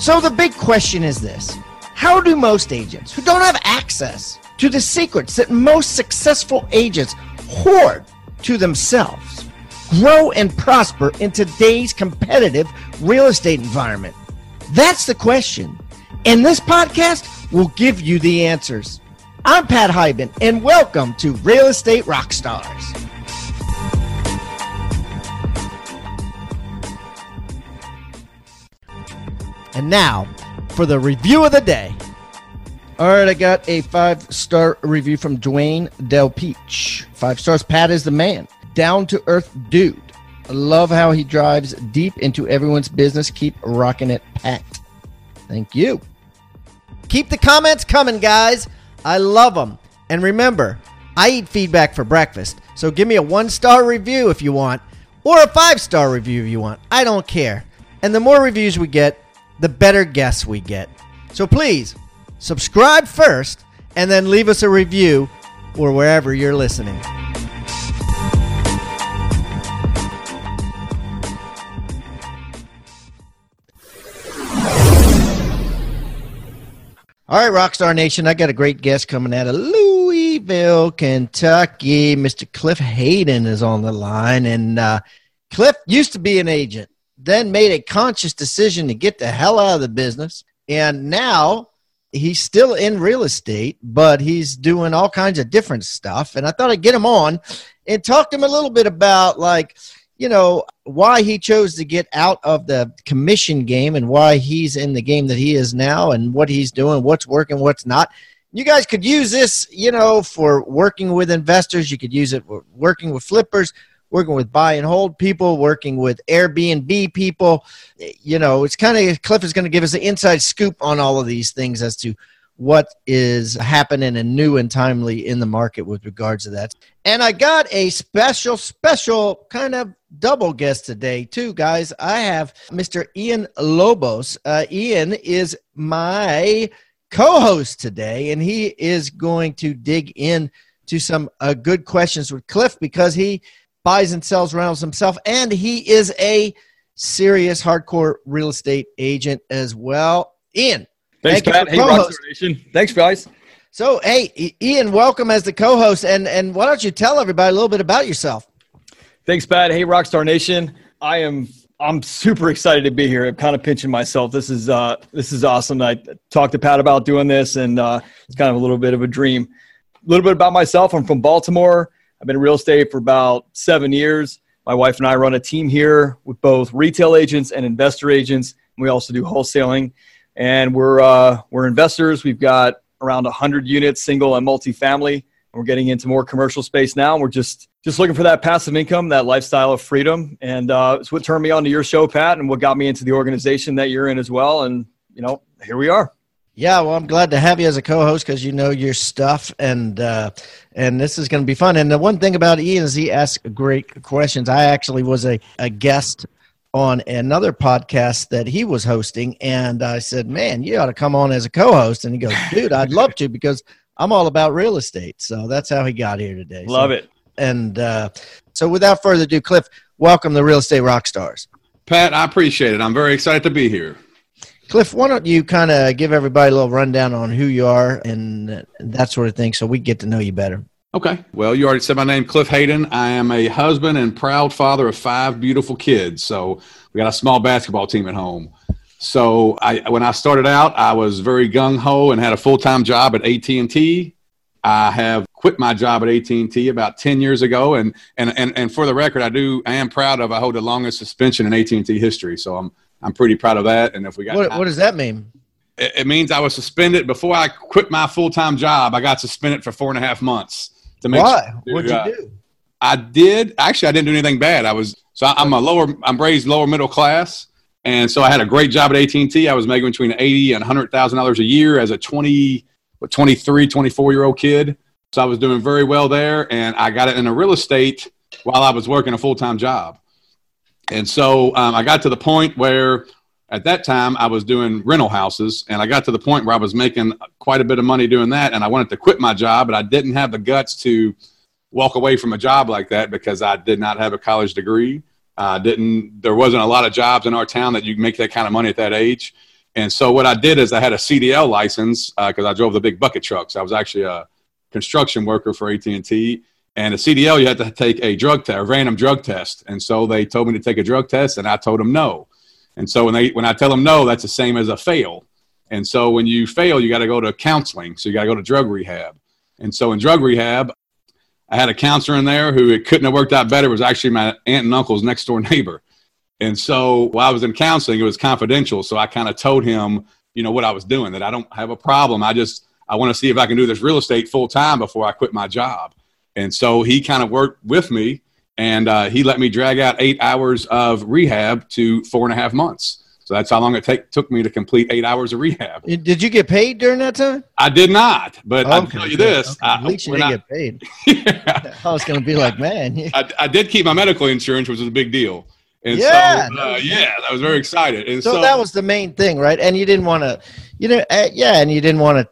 So the big question is this How do most agents who don't have access to the secrets that most successful agents hoard to themselves grow and prosper in today's competitive real estate environment? That's the question. And this podcast will give you the answers. I'm Pat Hiban, and welcome to Real Estate Rockstars. And now for the review of the day. All right, I got a five star review from Dwayne Del Peach. Five stars. Pat is the man. Down to earth dude. I love how he drives deep into everyone's business. Keep rocking it, Pat. Thank you. Keep the comments coming, guys. I love them. And remember, I eat feedback for breakfast. So give me a one star review if you want, or a five star review if you want. I don't care. And the more reviews we get, the better guests we get. So please subscribe first and then leave us a review or wherever you're listening. All right, Rockstar Nation, I got a great guest coming out of Louisville, Kentucky. Mr. Cliff Hayden is on the line. And uh, Cliff used to be an agent, then made a conscious decision to get the hell out of the business. And now he's still in real estate, but he's doing all kinds of different stuff. And I thought I'd get him on and talk to him a little bit about, like, you know, why he chose to get out of the commission game and why he's in the game that he is now and what he's doing, what's working, what's not. You guys could use this, you know, for working with investors. You could use it for working with flippers, working with buy and hold people, working with Airbnb people. You know, it's kind of Cliff is going to give us an inside scoop on all of these things as to what is happening and new and timely in the market with regards to that. And I got a special, special kind of double guest today, too, guys. I have Mr. Ian Lobos. Uh, Ian is my co host today, and he is going to dig in to some uh, good questions with Cliff because he buys and sells rentals himself, and he is a serious hardcore real estate agent as well. Ian, Thanks, Thank Pat. Hey, Rockstar Nation. Thanks, guys. So, hey, Ian, welcome as the co-host, and and why don't you tell everybody a little bit about yourself? Thanks, Pat. Hey, Rockstar Nation. I am I'm super excited to be here. I'm kind of pinching myself. This is uh, this is awesome. I talked to Pat about doing this, and uh, it's kind of a little bit of a dream. A little bit about myself. I'm from Baltimore. I've been in real estate for about seven years. My wife and I run a team here with both retail agents and investor agents. We also do wholesaling and we're uh, we're investors. We've got around 100 units, single and multifamily. We're getting into more commercial space now. We're just just looking for that passive income, that lifestyle of freedom, and uh, it's what turned me on to your show, Pat, and what got me into the organization that you're in as well. And you know, here we are. Yeah, well, I'm glad to have you as a co-host because you know your stuff, and uh, and this is going to be fun. And the one thing about Ian is he asks great questions. I actually was a, a guest on another podcast that he was hosting, and I said, "Man, you ought to come on as a co-host." And he goes, "Dude, I'd love to because I'm all about real estate." So that's how he got here today. Love so, it. And uh, so, without further ado, Cliff, welcome the Real Estate Rock Stars. Pat, I appreciate it. I'm very excited to be here. Cliff, why don't you kind of give everybody a little rundown on who you are and that sort of thing, so we get to know you better. Okay. Well, you already said my name, Cliff Hayden. I am a husband and proud father of five beautiful kids. So we got a small basketball team at home. So I, when I started out, I was very gung ho and had a full time job at AT and T. I have quit my job at AT and T about ten years ago, and, and and and for the record, I do I am proud of I hold the longest suspension in AT and T history. So I'm I'm pretty proud of that. And if we got what, what does that mean? It, it means I was suspended before I quit my full time job. I got suspended for four and a half months to make Why? Sure, What'd you do? I did actually. I didn't do anything bad. I was so I'm a lower. I'm raised lower middle class, and so I had a great job at AT&T. I was making between eighty and hundred thousand dollars a year as a 20, 23, 24 year old kid. So I was doing very well there, and I got it in a real estate while I was working a full time job. And so um, I got to the point where at that time I was doing rental houses and I got to the point where I was making quite a bit of money doing that and I wanted to quit my job but I didn't have the guts to walk away from a job like that because I did not have a college degree. Uh, didn't there wasn't a lot of jobs in our town that you make that kind of money at that age. And so what I did is I had a CDL license because uh, I drove the big bucket trucks. I was actually a construction worker for AT&T. And a CDL, you had to take a drug test, a random drug test. And so they told me to take a drug test, and I told them no. And so when they when I tell them no, that's the same as a fail. And so when you fail, you got to go to counseling. So you got to go to drug rehab. And so in drug rehab, I had a counselor in there who it couldn't have worked out better. It was actually my aunt and uncle's next door neighbor. And so while I was in counseling, it was confidential. So I kind of told him, you know, what I was doing, that I don't have a problem. I just, I want to see if I can do this real estate full time before I quit my job. And so he kind of worked with me and uh, he let me drag out eight hours of rehab to four and a half months. So that's how long it take, took me to complete eight hours of rehab. Did you get paid during that time? I did not, but I'll tell you this. Okay. At least you didn't I, get paid. yeah. I was going to be like, man. I, I, did keep my medical insurance, which was a big deal. And yeah, so, uh, yeah, I was very excited. And so, so, that was the main thing, right? And you didn't want to, you know, uh, yeah, and you didn't want to,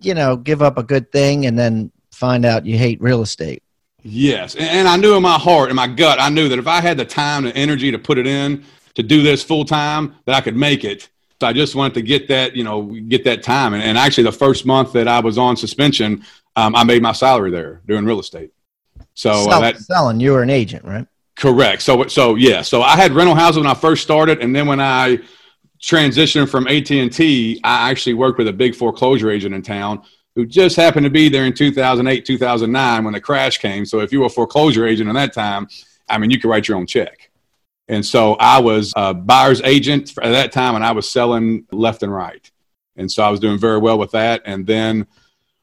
you know, give up a good thing and then find out you hate real estate. Yes, and, I knew in my heart, in my gut, I knew that if I had the time and energy to put it in, to do this full time that I could make it. So I just wanted to get that, you know, get that time. And, and actually, the first month that I was on suspension, um, I made my salary there doing real estate. So uh, that, selling, you were an agent, right? Correct. So, so yeah. So I had rental houses when I first started, and then when I transitioned from AT and T, I actually worked with a big foreclosure agent in town who just happened to be there in 2008, 2009 when the crash came. So if you were a foreclosure agent in that time, I mean, you could write your own check. And so I was a buyer's agent at that time, and I was selling left and right. And so I was doing very well with that. And then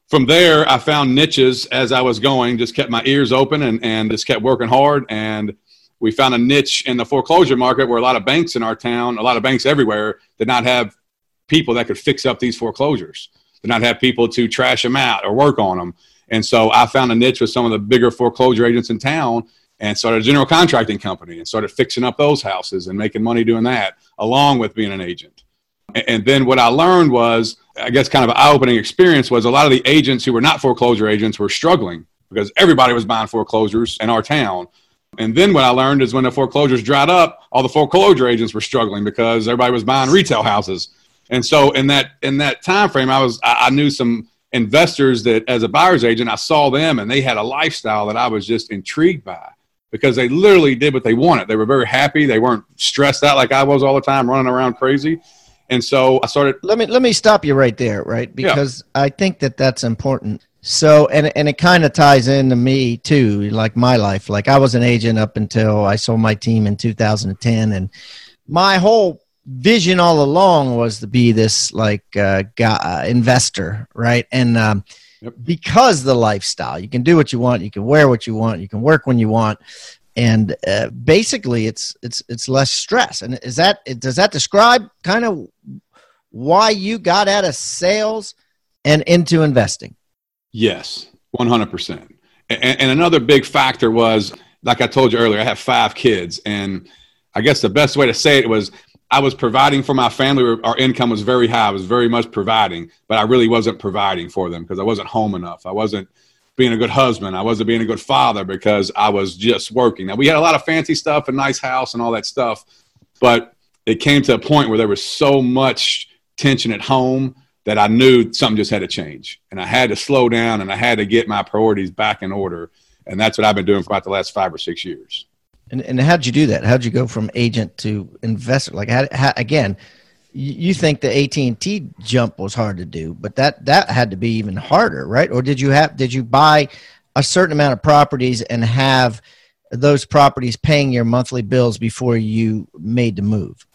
from there, I found niches as I was going, just kept my ears open and, and just kept working hard. And we found a niche in the foreclosure market where a lot of banks in our town, a lot of banks everywhere, did not have people that could fix up these foreclosures, did not have people to trash them out or work on them. And so I found a niche with some of the bigger foreclosure agents in town and started a general contracting company and started fixing up those houses and making money doing that along with being an agent. And then what I learned was, I guess, kind of an eye opening experience was a lot of the agents who were not foreclosure agents were struggling because everybody was buying foreclosures in our town. And then what I learned is when the foreclosures dried up, all the foreclosure agents were struggling because everybody was buying retail houses. And so in that in that time frame, I was I, I knew some investors that as a buyer's agent, I saw them and they had a lifestyle that I was just intrigued by because they literally did what they wanted. They were very happy. They weren't stressed out like I was all the time, running around crazy. And so I started. Let me let me stop you right there, right? Because yeah. I think that that's important. So, and and it kind of ties into me too, like my life. Like I was an agent up until I sold my team in 2010, and my whole vision all along was to be this like uh, guy, uh, investor, right? And um, Yep. Because the lifestyle, you can do what you want, you can wear what you want, you can work when you want, and uh, basically, it's it's it's less stress. And is that does that describe kind of why you got out of sales and into investing? Yes, one hundred percent. And another big factor was, like I told you earlier, I have five kids, and I guess the best way to say it was I was providing for my family. Our income was very high. I was very much providing, but I really wasn't providing for them because I wasn't home enough. I wasn't being a good husband. I wasn't being a good father because I was just working. Now we had a lot of fancy stuff, a nice house, and all that stuff, but it came to a point where there was so much tension at home that I knew something just had to change, and I had to slow down, and I had to get my priorities back in order. And that's what I've been doing for about the last five or six years. And and how'd you do that? How'd you go from agent to investor? Like, how, how again? You think the AT and T jump was hard to do, but that that had to be even harder, right? Or did you have did you buy a certain amount of properties and have those properties paying your monthly bills before you made the move?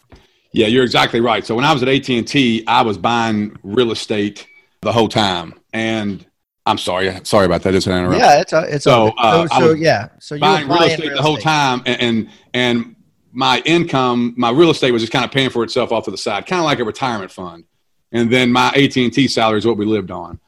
Yeah, you're exactly right. So when I was at AT and T, I was buying real estate the whole time, and I'm sorry. Sorry about that. It's an interruption. Yeah, it's a, it's so, uh, so, so yeah. So you buying real estate real the whole time, and, and and my income, my real estate was just kind of paying for itself off to the side, kind of like a retirement fund. And then my AT and T salary is what we lived on.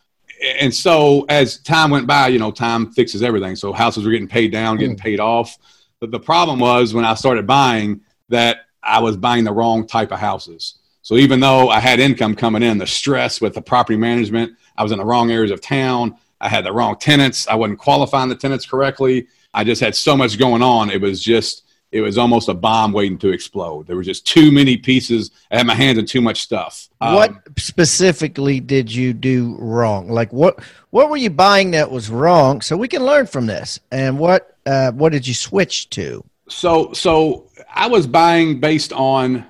And so as time went by, you know, time fixes everything. So houses were getting paid down, getting mm. paid off. But the problem was when I started buying that I was buying the wrong type of houses. So even though I had income coming in, the stress with the property management, I was in the wrong areas of town. I had the wrong tenants. I wasn't qualifying the tenants correctly. I just had so much going on. It was just it was almost a bomb waiting to explode. There were just too many pieces. I had my hands in too much stuff. What um, specifically did you do wrong? Like what what were you buying that was wrong? So we can learn from this. And what uh, what did you switch to? So so I was buying based on,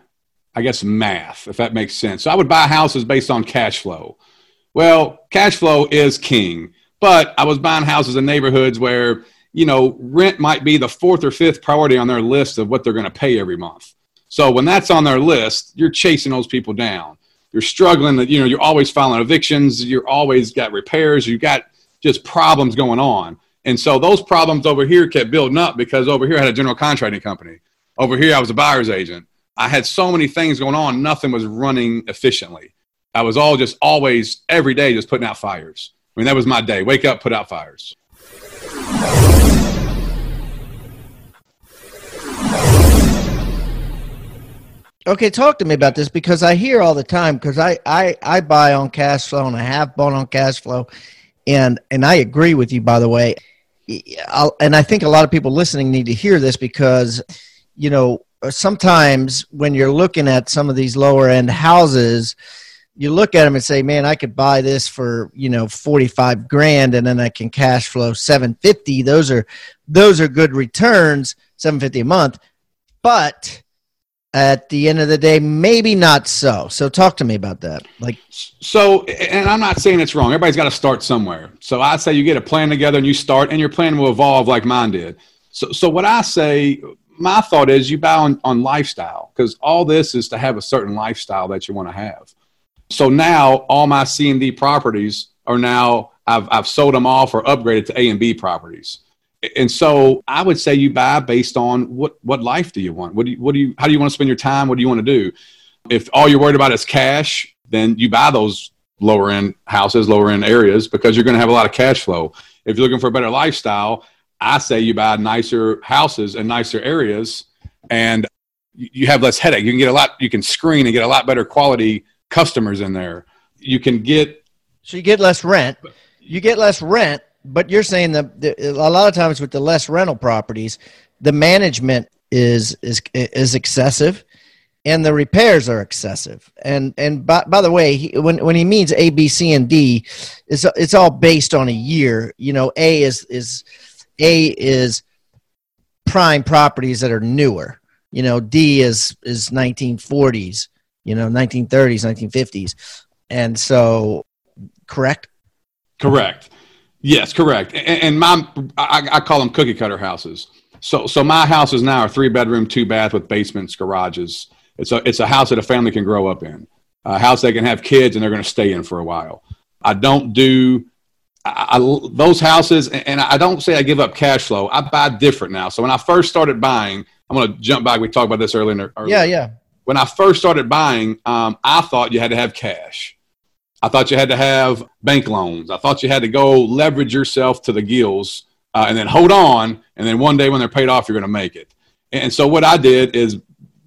I guess, math, if that makes sense. So I would buy houses based on cash flow. Well, cash flow is king, but I was buying houses in neighborhoods where you know, rent might be the fourth or fifth priority on their list of what they're going to pay every month. So when that's on their list, you're chasing those people down. You're struggling that, you know, you're always filing evictions. You're always got repairs. You've got just problems going on. And so those problems over here kept building up because over here I had a general contracting company. Over here I was a buyer's agent. I had so many things going on. Nothing was running efficiently. I was all just always every day just putting out fires. I mean, that was my day. Wake up, put out fires. Okay, talk to me about this because I hear all the time because I, I I buy on cash flow and I have bought on cash flow, and and I agree with you by the way, I'll, and I think a lot of people listening need to hear this because, you know, sometimes when you're looking at some of these lower end houses, you look at them and say, man, I could buy this for, you know, 45 grand and then I can cash flow 750. Those are, those are good returns, 750 a month. But at the end of the day, maybe not so. So talk to me about that. Like, so, and I'm not saying it's wrong. Everybody's got to start somewhere. So I say you get a plan together and you start and your plan will evolve like mine did. So, so what I say, my thought is you buy on, on lifestyle because all this is to have a certain lifestyle that you want to have. So now all my C and D properties are now I've I've sold them off or upgraded to A and B properties. And so I would say you buy based on what what life do you want? What do you, what do you how do you want to spend your time? What do you want to do? If all you're worried about is cash, then you buy those lower end houses, lower end areas because you're going to have a lot of cash flow. If you're looking for a better lifestyle, I say you buy nicer houses and nicer areas and you have less headache. You can get a lot you can screen and get a lot better quality customers in there. You can get so you get less rent. You get less rent, but you're saying that a lot of times with the less rental properties, the management is is is excessive and the repairs are excessive. And and by, by the way, he, when when he means A, B, C, and D, it's it's all based on a year. You know, A is is A is prime properties that are newer. You know, D is is 1940s you know 1930s 1950s and so correct? Correct. Yes correct. And, and my I, I, call them cookie cutter houses. So so my houses now are three bedroom two bath with basements garages. It's a it's a house that a family can grow up in a house they can have kids and they're going to stay in for a while. I don't do I, I, those houses and i don't say i give up cash flow. I buy different now. So when i first started buying i'm going to jump back. We talked about this earlier, earlier. yeah yeah when I first started buying, um, I thought you had to have cash. I thought you had to have bank loans. I thought you had to go leverage yourself to the gills uh, and then hold on. And then one day when they're paid off, you're going to make it. And so what I did is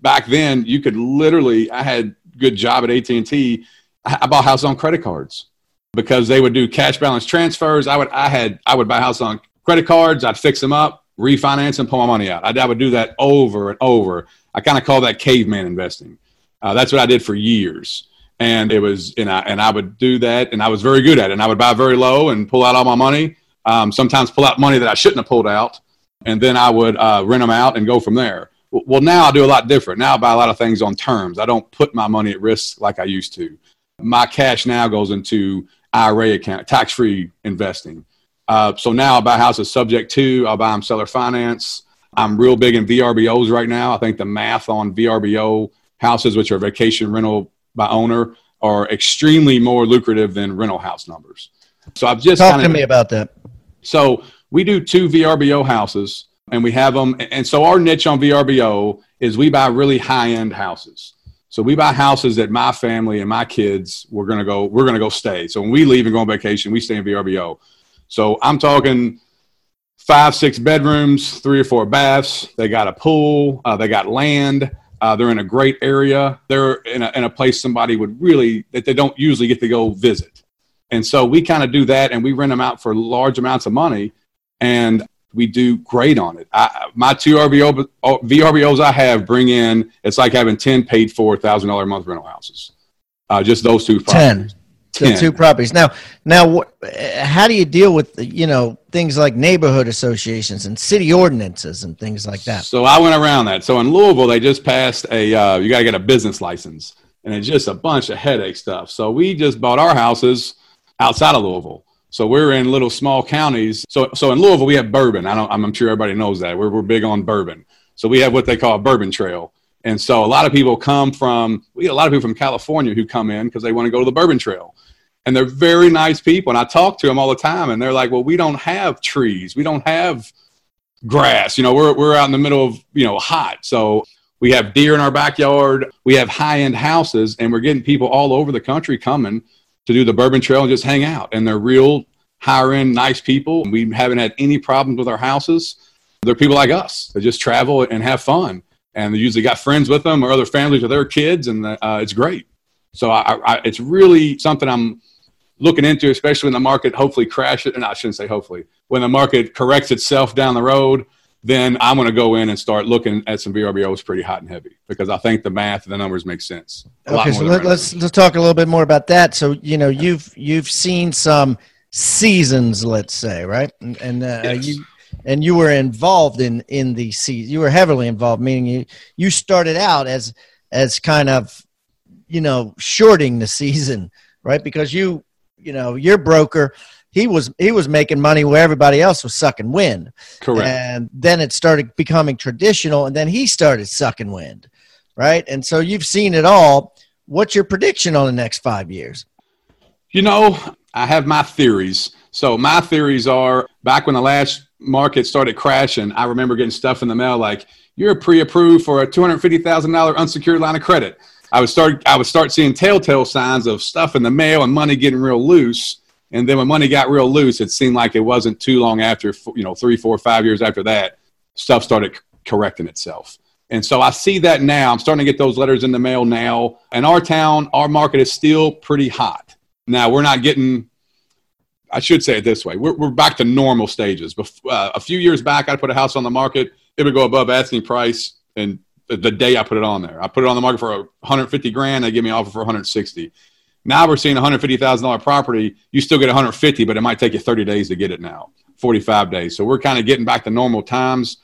back then you could literally, I had good job at AT&T. I bought house on credit cards because they would do cash balance transfers. I would, I had, I would buy house on credit cards. I'd fix them up, refinance and pull my money out. I, I would do that over and over. I kind of call that caveman investing. Uh, that's what I did for years. And it was, and I, and I would do that and I was very good at it. And I would buy very low and pull out all my money. Um, sometimes pull out money that I shouldn't have pulled out. And then I would uh, rent them out and go from there. Well, now I do a lot different. Now I buy a lot of things on terms. I don't put my money at risk like I used to. My cash now goes into IRA account, tax free investing. Uh, so now I buy houses subject to, I'll buy them seller finance. I'm real big in VRBOs right now. I think the math on VRBO houses, which are vacation rental by owner, are extremely more lucrative than rental house numbers. So I've just talk kinda, to me about that. So we do two VRBO houses, and we have them. And so our niche on VRBO is we buy really high end houses. So we buy houses that my family and my kids we're gonna go we're gonna go stay. So when we leave and go on vacation, we stay in VRBO. So I'm talking five, six bedrooms, three or four baths. They got a pool. Uh, they got land. Uh, they're in a great area. They're in a, in a place somebody would really, that they don't usually get to go visit. And so we kind of do that and we rent them out for large amounts of money. And we do great on it. I, my two RVO, VRBOs I have bring in, it's like having 10 paid for $1,000 a month rental houses. Uh, just those two properties. 10. The two properties. Now, now, how do you deal with you know things like neighborhood associations and city ordinances and things like that? So I went around that. So in Louisville, they just passed a uh, you got to get a business license, and it's just a bunch of headache stuff. So we just bought our houses outside of Louisville. So we're in little small counties. So so in Louisville we have bourbon. I don't. I'm sure everybody knows that. We're we're big on bourbon. So we have what they call a bourbon trail. And so a lot of people come from we get a lot of people from California who come in because they want to go to the bourbon trail. And they're very nice people. And I talk to them all the time and they're like, Well, we don't have trees. We don't have grass. You know, we're we're out in the middle of, you know, hot. So we have deer in our backyard. We have high end houses, and we're getting people all over the country coming to do the Bourbon Trail and just hang out. And they're real higher end, nice people. We haven't had any problems with our houses. They're people like us that just travel and have fun. And they usually got friends with them or other families with their kids, and uh, it's great. So I, I, it's really something I'm looking into, especially when the market hopefully crashes. And I shouldn't say hopefully, when the market corrects itself down the road, then I'm going to go in and start looking at some VRBOs pretty hot and heavy because I think the math and the numbers make sense. Okay, so let, us let's talk a little bit more about that. So you know you've you've seen some seasons, let's say, right? And, and uh, yes. you and you were involved in in the season. You were heavily involved, meaning you you started out as as kind of you know shorting the season, right? Because you you know your broker he was he was making money where everybody else was sucking wind. Correct. And then it started becoming traditional, and then he started sucking wind, right? And so you've seen it all. What's your prediction on the next five years? You know, I have my theories. So my theories are back when the last market started crashing, I remember getting stuff in the mail like you're pre-approved for a two hundred fifty thousand dollar unsecured line of credit. I would start I would start seeing telltale signs of stuff in the mail and money getting real loose and then when money got real loose, it seemed like it wasn't too long after, you know, three, four, five years after that, stuff started correcting itself. And so I see that now. I'm starting to get those letters in the mail now. And our town, our market is still pretty hot. Now we're not getting, I should say it this way, we're, we're back to normal stages. Uh, a few years back, I'd put a house on the market, it would go above asking price. And the day I put it on there, I put it on the market for 150 grand. They give me an offer for 160. Now we're seeing $150,000 property. You still get 150, but it might take you 30 days to get it now, 45 days. So we're kind of getting back to normal times.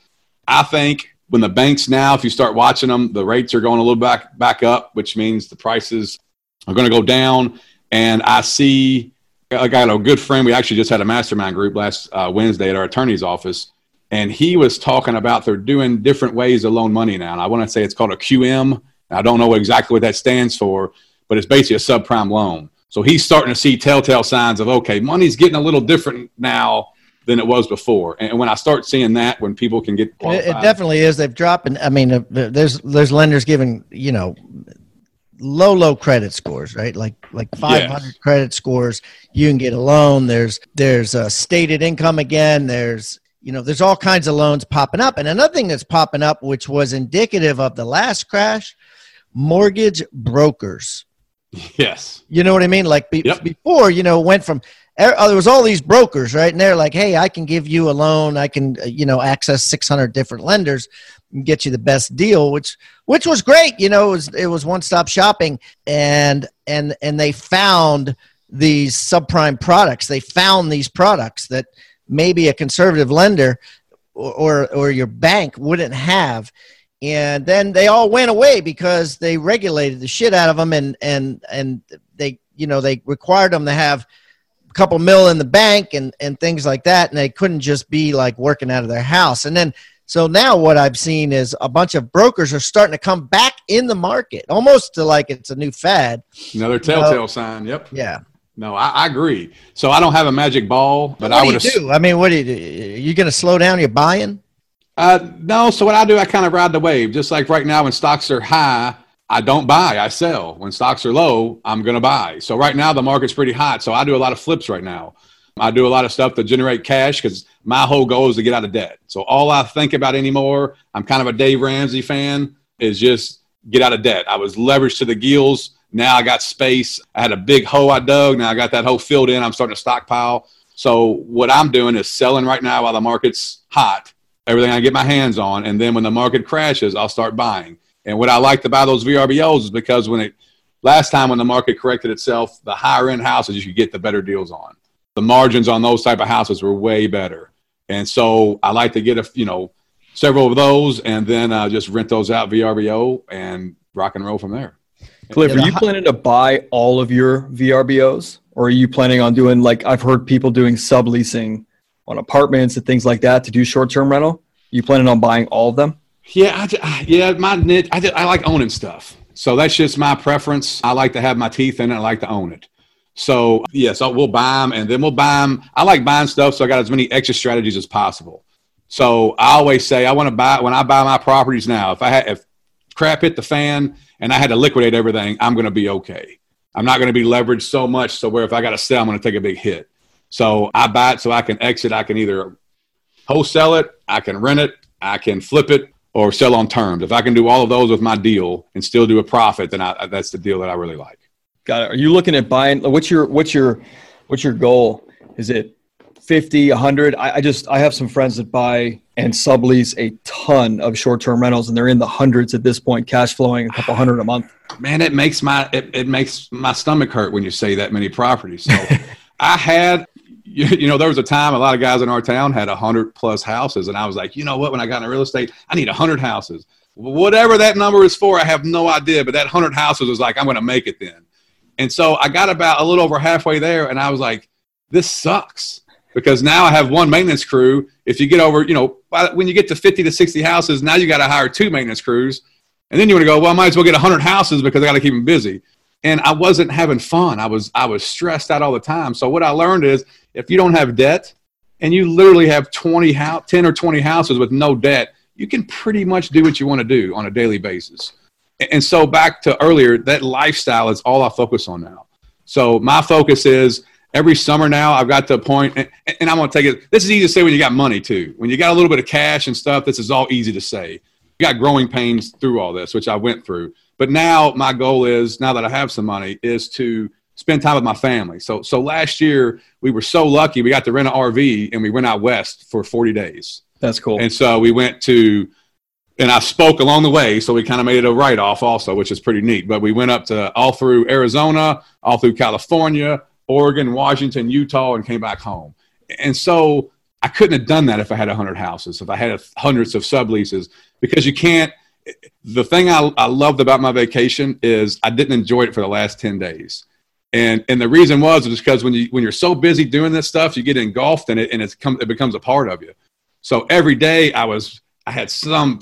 I think when the banks now, if you start watching them, the rates are going a little back back up, which means the prices are going to go down. And I see, I got a good friend. We actually just had a mastermind group last uh, Wednesday at our attorney's office, and he was talking about they're doing different ways to loan money now. And I want to say it's called a QM. I don't know exactly what that stands for, but it's basically a subprime loan. So he's starting to see telltale signs of okay, money's getting a little different now than it was before. And when I start seeing that, when people can get qualified, it definitely is. They've dropped. And I mean, uh, there's there's lenders giving you know low low credit scores, right? Like like 500 yes. credit scores, you can get a loan. There's there's a stated income again. There's you know there's all kinds of loans popping up. And another thing that's popping up, which was indicative of the last crash, mortgage brokers Yes. You know what I mean? Like be- yep. before, you know, went from er, oh, there was all these brokers, right? And they're like, "Hey, I can give you a loan. I can, uh, you know, access 600 different lenders and get you the best deal," which which was great. You know, it was it was one-stop shopping and and and they found these subprime products. They found these products that maybe a conservative lender or, or, or your bank wouldn't have and then they all went away because they regulated the shit out of them and and and they you know they required them to have a couple mil in the bank and and things like that and they couldn't just be like working out of their house and then so now what i've seen is a bunch of brokers are starting to come back in the market almost to like it's a new fad another telltale you know? sign yep yeah no, I, I, agree. So I don't have a magic ball, but what I would. Do do? I mean, what do you do? Are you going to slow down your buying? Uh, no. So what I do, I kind of ride the wave. Just like right now, when stocks are high, I don't buy, I sell. When stocks are low, I'm going to buy. So right now, the market's pretty hot. So I do a lot of flips right now. I do a lot of stuff to generate cash because my whole goal is to get out of debt. So all I think about anymore, I'm kind of a Dave Ramsey fan, is just get out of debt. I was leveraged to the gills. Now I got space. I had a big hole I dug. Now I got that hole filled in. I'm starting to stockpile. So what I'm doing is selling right now while the market's hot, everything I get my hands on, and then when the market crashes, I'll start buying. And what I like to buy those VRBOs is because when it last time when the market corrected itself, the higher end houses you could get the better deals on. The margins on those type of houses were way better. And so I like to get a you know several of those and then uh, just rent those out VRBO and rock and roll from there. Cliff, are you planning to buy all of your VRBOs, or are you planning on doing like I've heard people doing subleasing on apartments and things like that to do short-term rental? Are you planning on buying all of them? Yeah, I, yeah, my niche. I, I like owning stuff, so that's just my preference. I like to have my teeth in it. I like to own it. So yes, yeah, so we'll buy them, and then we'll buy them. I like buying stuff, so I got as many exit strategies as possible. So I always say I want to buy when I buy my properties now. If I had if crap hit the fan and I had to liquidate everything, I'm going to be okay. I'm not going to be leveraged so much so where if I got to sell, I'm going to take a big hit. So I buy it so I can exit. I can either wholesale it, I can rent it, I can flip it, or sell on terms. If I can do all of those with my deal and still do a profit, then I, that's the deal that I really like. Got it. Are you looking at buying? What's your what's your what's your goal? Is it 50, 100. I, I just I have some friends that buy and sublease a ton of short-term rentals, and they're in the hundreds at this point, cash flowing a couple hundred a month. Man, it makes my it, it makes my stomach hurt when you say that many properties. So I had you, you, know, there was a time a lot of guys in our town had a hundred plus houses, and I was like, you know what? When I got into real estate, I need a hundred houses. Whatever that number is for, I have no idea. But that hundred houses was like, I'm going to make it then. And so I got about a little over halfway there, and I was like, this sucks because now I have one maintenance crew. If you get over, you know, when you get to 50 to 60 houses, now you got to hire two maintenance crews. And then you want to go, well, I might as well get 100 houses because I got to keep them busy. And I wasn't having fun. I was I was stressed out all the time. So what I learned is if you don't have debt and you literally have 20 house, 10 or 20 houses with no debt, you can pretty much do what you want to do on a daily basis. And so back to earlier, that lifestyle is all I focus on now. So my focus is every summer now I've got to a point, and, and I'm going to take it. This is easy to say when you got money too. When you got a little bit of cash and stuff, this is all easy to say. You got growing pains through all this, which I went through. But now my goal is, now that I have some money, is to spend time with my family. So, so last year we were so lucky we got to rent an RV and we went out west for 40 days. That's cool. And so we went to, and I spoke along the way, so we kind of made it a write off also, which is pretty neat. But we went up to all through Arizona, all through California, Oregon, Washington, Utah, and came back home. And so I couldn't have done that if I had 100 houses, if I had hundreds of subleases, because you can't. The thing I, I loved about my vacation is I didn't enjoy it for the last 10 days. And, and the reason was is because when you when you're so busy doing this stuff, you get engulfed in it and it's come, it becomes a part of you. So every day I was I had some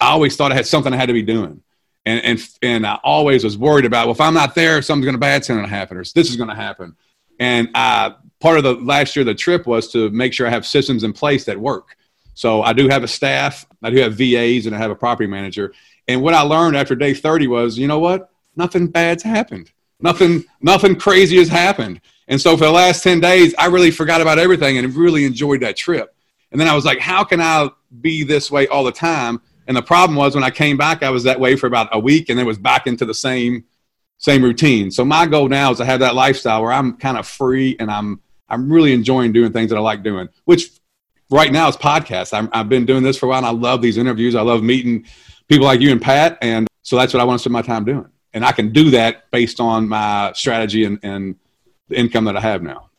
I always thought I had something I had to be doing. And, and, and I always was worried about, well, if I'm not there, something's going to bad going to happen or this is going to happen. And I, part of the last year, the trip was to make sure I have systems in place that work. So I do have a staff, I do have VAs, and I have a property manager. And what I learned after day 30 was, you know what? Nothing bad's happened. Nothing, nothing crazy has happened. And so for the last 10 days, I really forgot about everything and really enjoyed that trip. And then I was like, how can I be this way all the time? And the problem was when I came back, I was that way for about a week and then was back into the same same routine. So my goal now is to have that lifestyle where I'm kind of free and I'm I'm really enjoying doing things that I like doing, which right now is podcasts. i have been doing this for a while and I love these interviews. I love meeting people like you and Pat. And so that's what I want to spend my time doing. And I can do that based on my strategy and, and the income that I have now.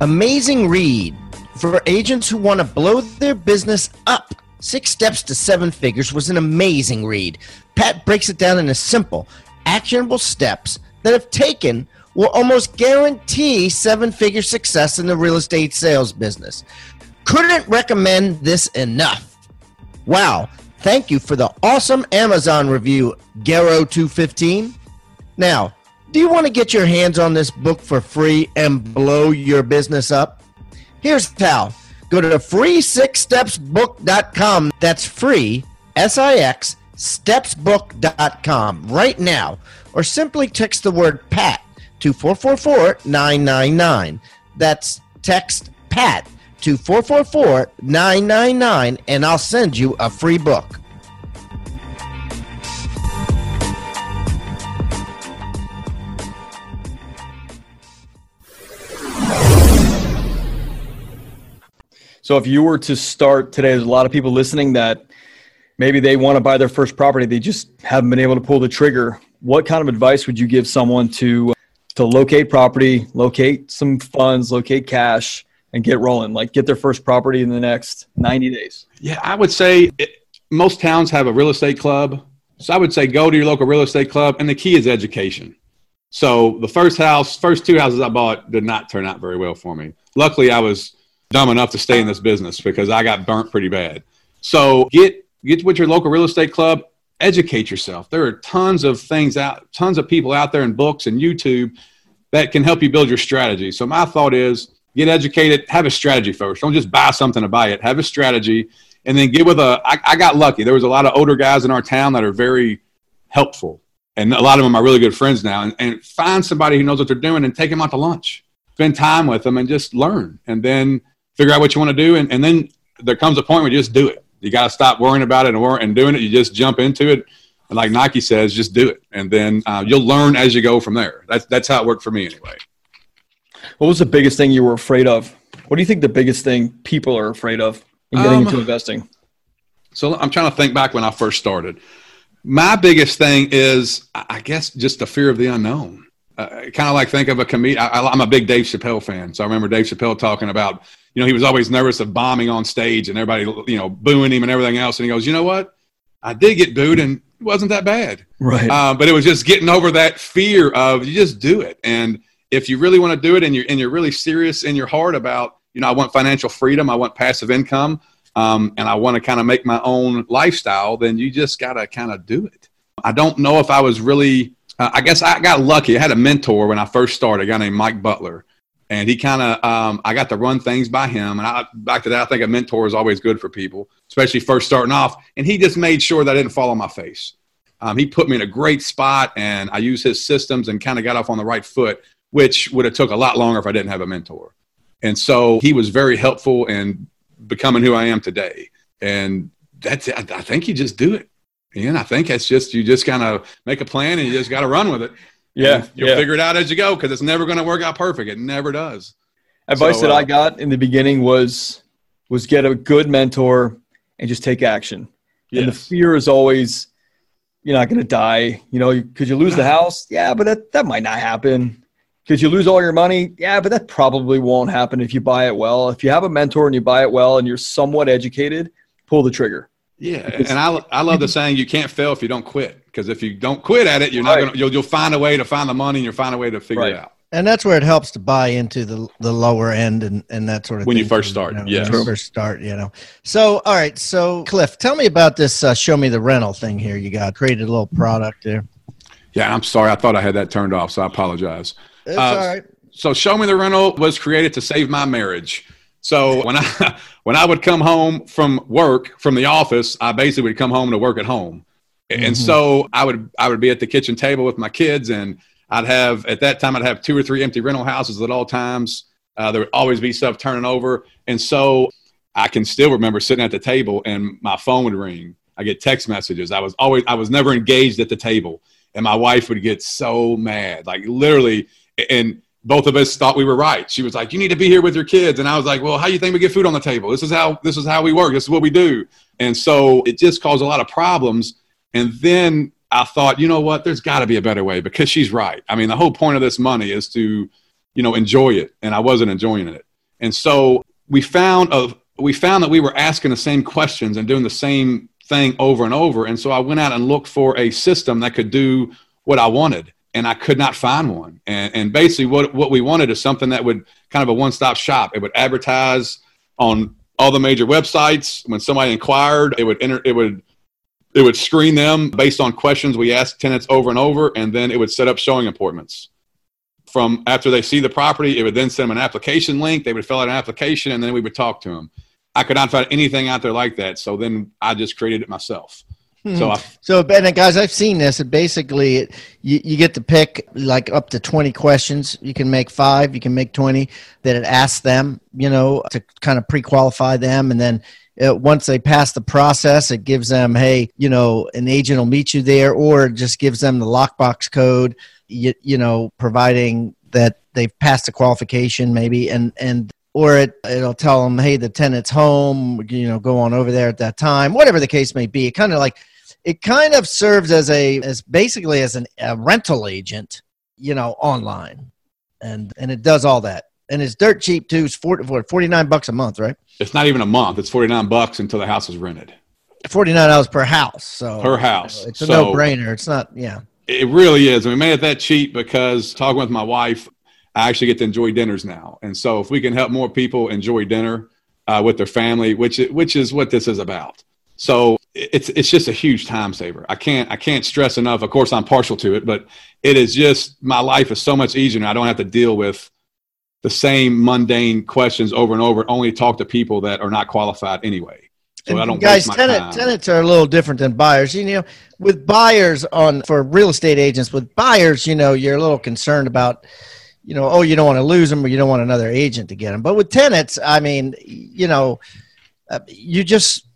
Amazing read for agents who want to blow their business up. Six Steps to Seven Figures was an amazing read. Pat breaks it down into simple, actionable steps that, if taken, will almost guarantee seven figure success in the real estate sales business. Couldn't recommend this enough. Wow. Thank you for the awesome Amazon review, Garo215. Now, do you want to get your hands on this book for free and blow your business up? Here's how. Go to free6stepsbook.com. That's free, S I X, stepsbook.com right now. Or simply text the word PAT to 444 999. That's text PAT to 444 999, and I'll send you a free book. So if you were to start today, there's a lot of people listening that maybe they want to buy their first property, they just haven't been able to pull the trigger. What kind of advice would you give someone to to locate property, locate some funds, locate cash, and get rolling? Like get their first property in the next 90 days. Yeah, I would say it, most towns have a real estate club. So I would say go to your local real estate club, and the key is education. So the first house, first two houses I bought did not turn out very well for me. Luckily, I was dumb enough to stay in this business because I got burnt pretty bad. So get get with your local real estate club, educate yourself. There are tons of things out, tons of people out there in books and YouTube that can help you build your strategy. So my thought is get educated, have a strategy first. Don't just buy something to buy it. Have a strategy and then get with a. I, I got lucky. There was a lot of older guys in our town that are very helpful. And a lot of them are really good friends now. And, and find somebody who knows what they're doing and take them out to lunch. Spend time with them and just learn. And then figure out what you want to do. And, and then there comes a point where you just do it. You got to stop worrying about it and, and doing it. You just jump into it. And like Nike says, just do it. And then uh, you'll learn as you go from there. That's, that's how it worked for me anyway. What was the biggest thing you were afraid of? What do you think the biggest thing people are afraid of in getting um, into investing? So I'm trying to think back when I first started. My biggest thing is, I guess, just the fear of the unknown. Uh, kind of like think of a comedian. I'm a big Dave Chappelle fan, so I remember Dave Chappelle talking about, you know, he was always nervous of bombing on stage and everybody, you know, booing him and everything else. And he goes, you know what? I did get booed and it wasn't that bad. Right. Uh, but it was just getting over that fear of you just do it. And if you really want to do it and you're and you're really serious in your heart about, you know, I want financial freedom, I want passive income, um, and I want to kind of make my own lifestyle, then you just got to kind of do it. I don't know if I was really, uh, I guess I got lucky. I had a mentor when I first started, a guy named Mike Butler. And he kind of, um, I got to run things by him. And I, back to that, I think a mentor is always good for people, especially first starting off. And he just made sure that I didn't fall on my face. Um, he put me in a great spot, and I used his systems and kind of got off on the right foot, which would have took a lot longer if I didn't have a mentor. And so he was very helpful in becoming who I am today. And that's I, I think you just do it. And I think it's just you just kind of make a plan and you just got to run with it. Yeah, you'll yeah. figure it out as you go because it's never going to work out perfect. It never does. Advice so, that uh, I got in the beginning was was get a good mentor and just take action. Yes. And the fear is always you're not going to die. You know, could you lose the house? Yeah, but that that might not happen. Could you lose all your money? Yeah, but that probably won't happen if you buy it well. If you have a mentor and you buy it well and you're somewhat educated, pull the trigger. Yeah, and I, I love the saying you can't fail if you don't quit because if you don't quit at it, you're not gonna you'll, you'll find a way to find the money and you'll find a way to figure right. it out. And that's where it helps to buy into the the lower end and, and that sort of when thing. you first start. You know, yes. When you first start, you know. So all right, so Cliff, tell me about this uh, show me the rental thing here. You got created a little product there. Yeah, I'm sorry. I thought I had that turned off, so I apologize. It's uh, all right so show me the rental was created to save my marriage so when i when i would come home from work from the office i basically would come home to work at home. Mm-hmm. and so i would i would be at the kitchen table with my kids and i'd have at that time i'd have two or three empty rental houses at all times. Uh, there would always be stuff turning over. And so i can still remember sitting at the table and my phone would ring. I get text messages. I was always i was never engaged at the table. And my wife would get so mad. Like literally and both of us thought we were right. She was like, "You need to be here with your kids," and I was like, "Well, how do you think we get food on the table? This is how this is how we work. This is what we do." And so it just caused a lot of problems. And then I thought, you know what? There's got to be a better way because she's right. I mean, the whole point of this money is to, you know, enjoy it, and I wasn't enjoying it. And so we found of we found that we were asking the same questions and doing the same thing over and over. And so I went out and looked for a system that could do what I wanted and I could not find one. And, and basically, what, what we wanted is something that would kind of a one stop shop. It would advertise on all the major websites. When somebody inquired, it would enter, it would it would screen them based on questions we asked tenants over and over, and then it would set up showing appointments. From after they see the property, it would then send them an application link. They would fill out an application, and then we would talk to them. I could not find anything out there like that, so then I just created it myself. So, hmm. I, so Ben, guys, I've seen this. It basically, it, you, you get to pick like up to 20 questions. You can make five, you can make 20 that it asks them, you know, to kind of pre qualify them. And then it, uh, once they pass the process, it gives them, hey, you know, an agent will meet you there, or it just gives them the lockbox code, you, you know, providing that they've passed the qualification maybe and and or it it'll tell them, hey, the tenant's home. You know, go on over there at that time. Whatever the case may be, it kind of like it kind of serves as a as basically as an, a rental agent, you know, online, and and it does all that, and it's dirt cheap too. It's 40, 49 bucks a month, right? It's not even a month. It's forty nine bucks until the house is rented. Forty nine dollars per house. So per house, it's a So- no brainer. It's not, yeah. It really is. We made it that cheap because talking with my wife, I actually get to enjoy dinners now. And so if we can help more people enjoy dinner uh, with their family, which which is what this is about. So it's it's just a huge time saver. I can't I can't stress enough. Of course, I'm partial to it, but it is just my life is so much easier. I don't have to deal with the same mundane questions over and over. Only talk to people that are not qualified anyway. So I don't guys, tenant, time. tenants are a little different than buyers. You know, with buyers on for real estate agents, with buyers, you know, you're a little concerned about, you know, oh, you don't want to lose them or you don't want another agent to get them. But with tenants, I mean, you know, uh, you just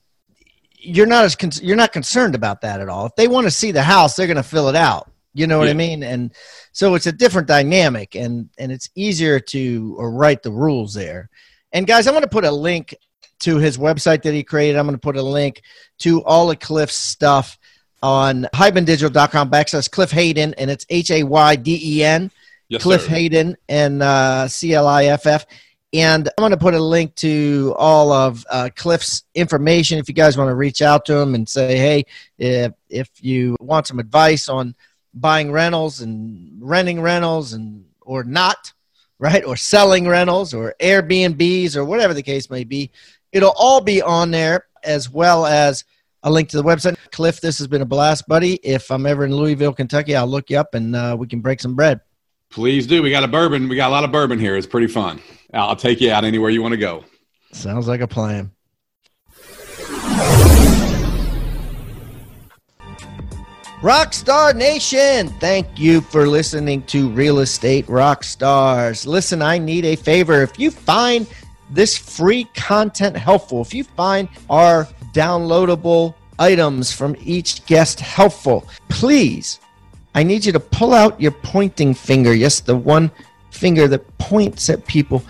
you're not as con- you're not concerned about that at all. If they want to see the house, they're going to fill it out. You know what I mean? And so it's a different dynamic, and and it's easier to write the rules there. And guys, I'm going to put a link to his website that he created. I'm going to put a link to all of Cliff's stuff on hibandigital.com backslash Cliff Hayden, and it's H A Y D E N. yes, Cliff sir. Hayden and uh, C L I F F. And I'm going to put a link to all of uh, Cliff's information if you guys want to reach out to him and say, hey, if, if you want some advice on buying rentals and renting rentals and or not, right? Or selling rentals or Airbnbs or whatever the case may be, it'll all be on there as well as a link to the website. Cliff, this has been a blast, buddy. If I'm ever in Louisville, Kentucky, I'll look you up and uh, we can break some bread. Please do. We got a bourbon. We got a lot of bourbon here. It's pretty fun. I'll take you out anywhere you want to go. Sounds like a plan. Rockstar Nation, thank you for listening to Real Estate Rockstars. Listen, I need a favor. If you find this free content helpful, if you find our downloadable items from each guest helpful, please, I need you to pull out your pointing finger. Yes, the one finger that points at people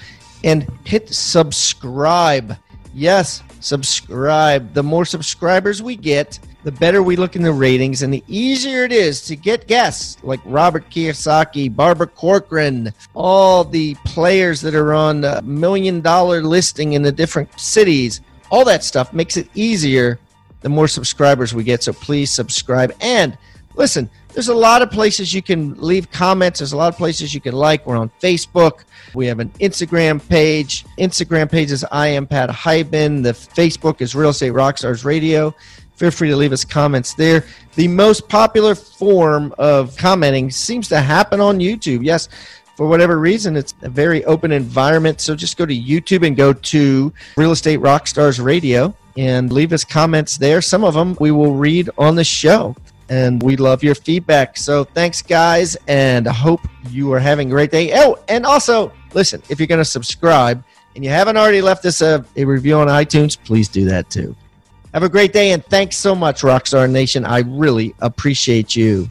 and hit subscribe. Yes, subscribe. The more subscribers we get, the better we look in the ratings, and the easier it is to get guests like Robert Kiyosaki, Barbara Corcoran, all the players that are on the million dollar listing in the different cities. All that stuff makes it easier the more subscribers we get. So please subscribe. And listen, there's a lot of places you can leave comments. There's a lot of places you can like. We're on Facebook. We have an Instagram page. Instagram page is I am Pat Hiban. The Facebook is Real Estate Rockstars Radio. Feel free to leave us comments there. The most popular form of commenting seems to happen on YouTube. Yes, for whatever reason, it's a very open environment. So just go to YouTube and go to Real Estate Rockstars Radio and leave us comments there. Some of them we will read on the show. And we love your feedback. So thanks, guys, and I hope you are having a great day. Oh, and also, listen, if you're going to subscribe and you haven't already left us a, a review on iTunes, please do that too. Have a great day, and thanks so much, Rockstar Nation. I really appreciate you.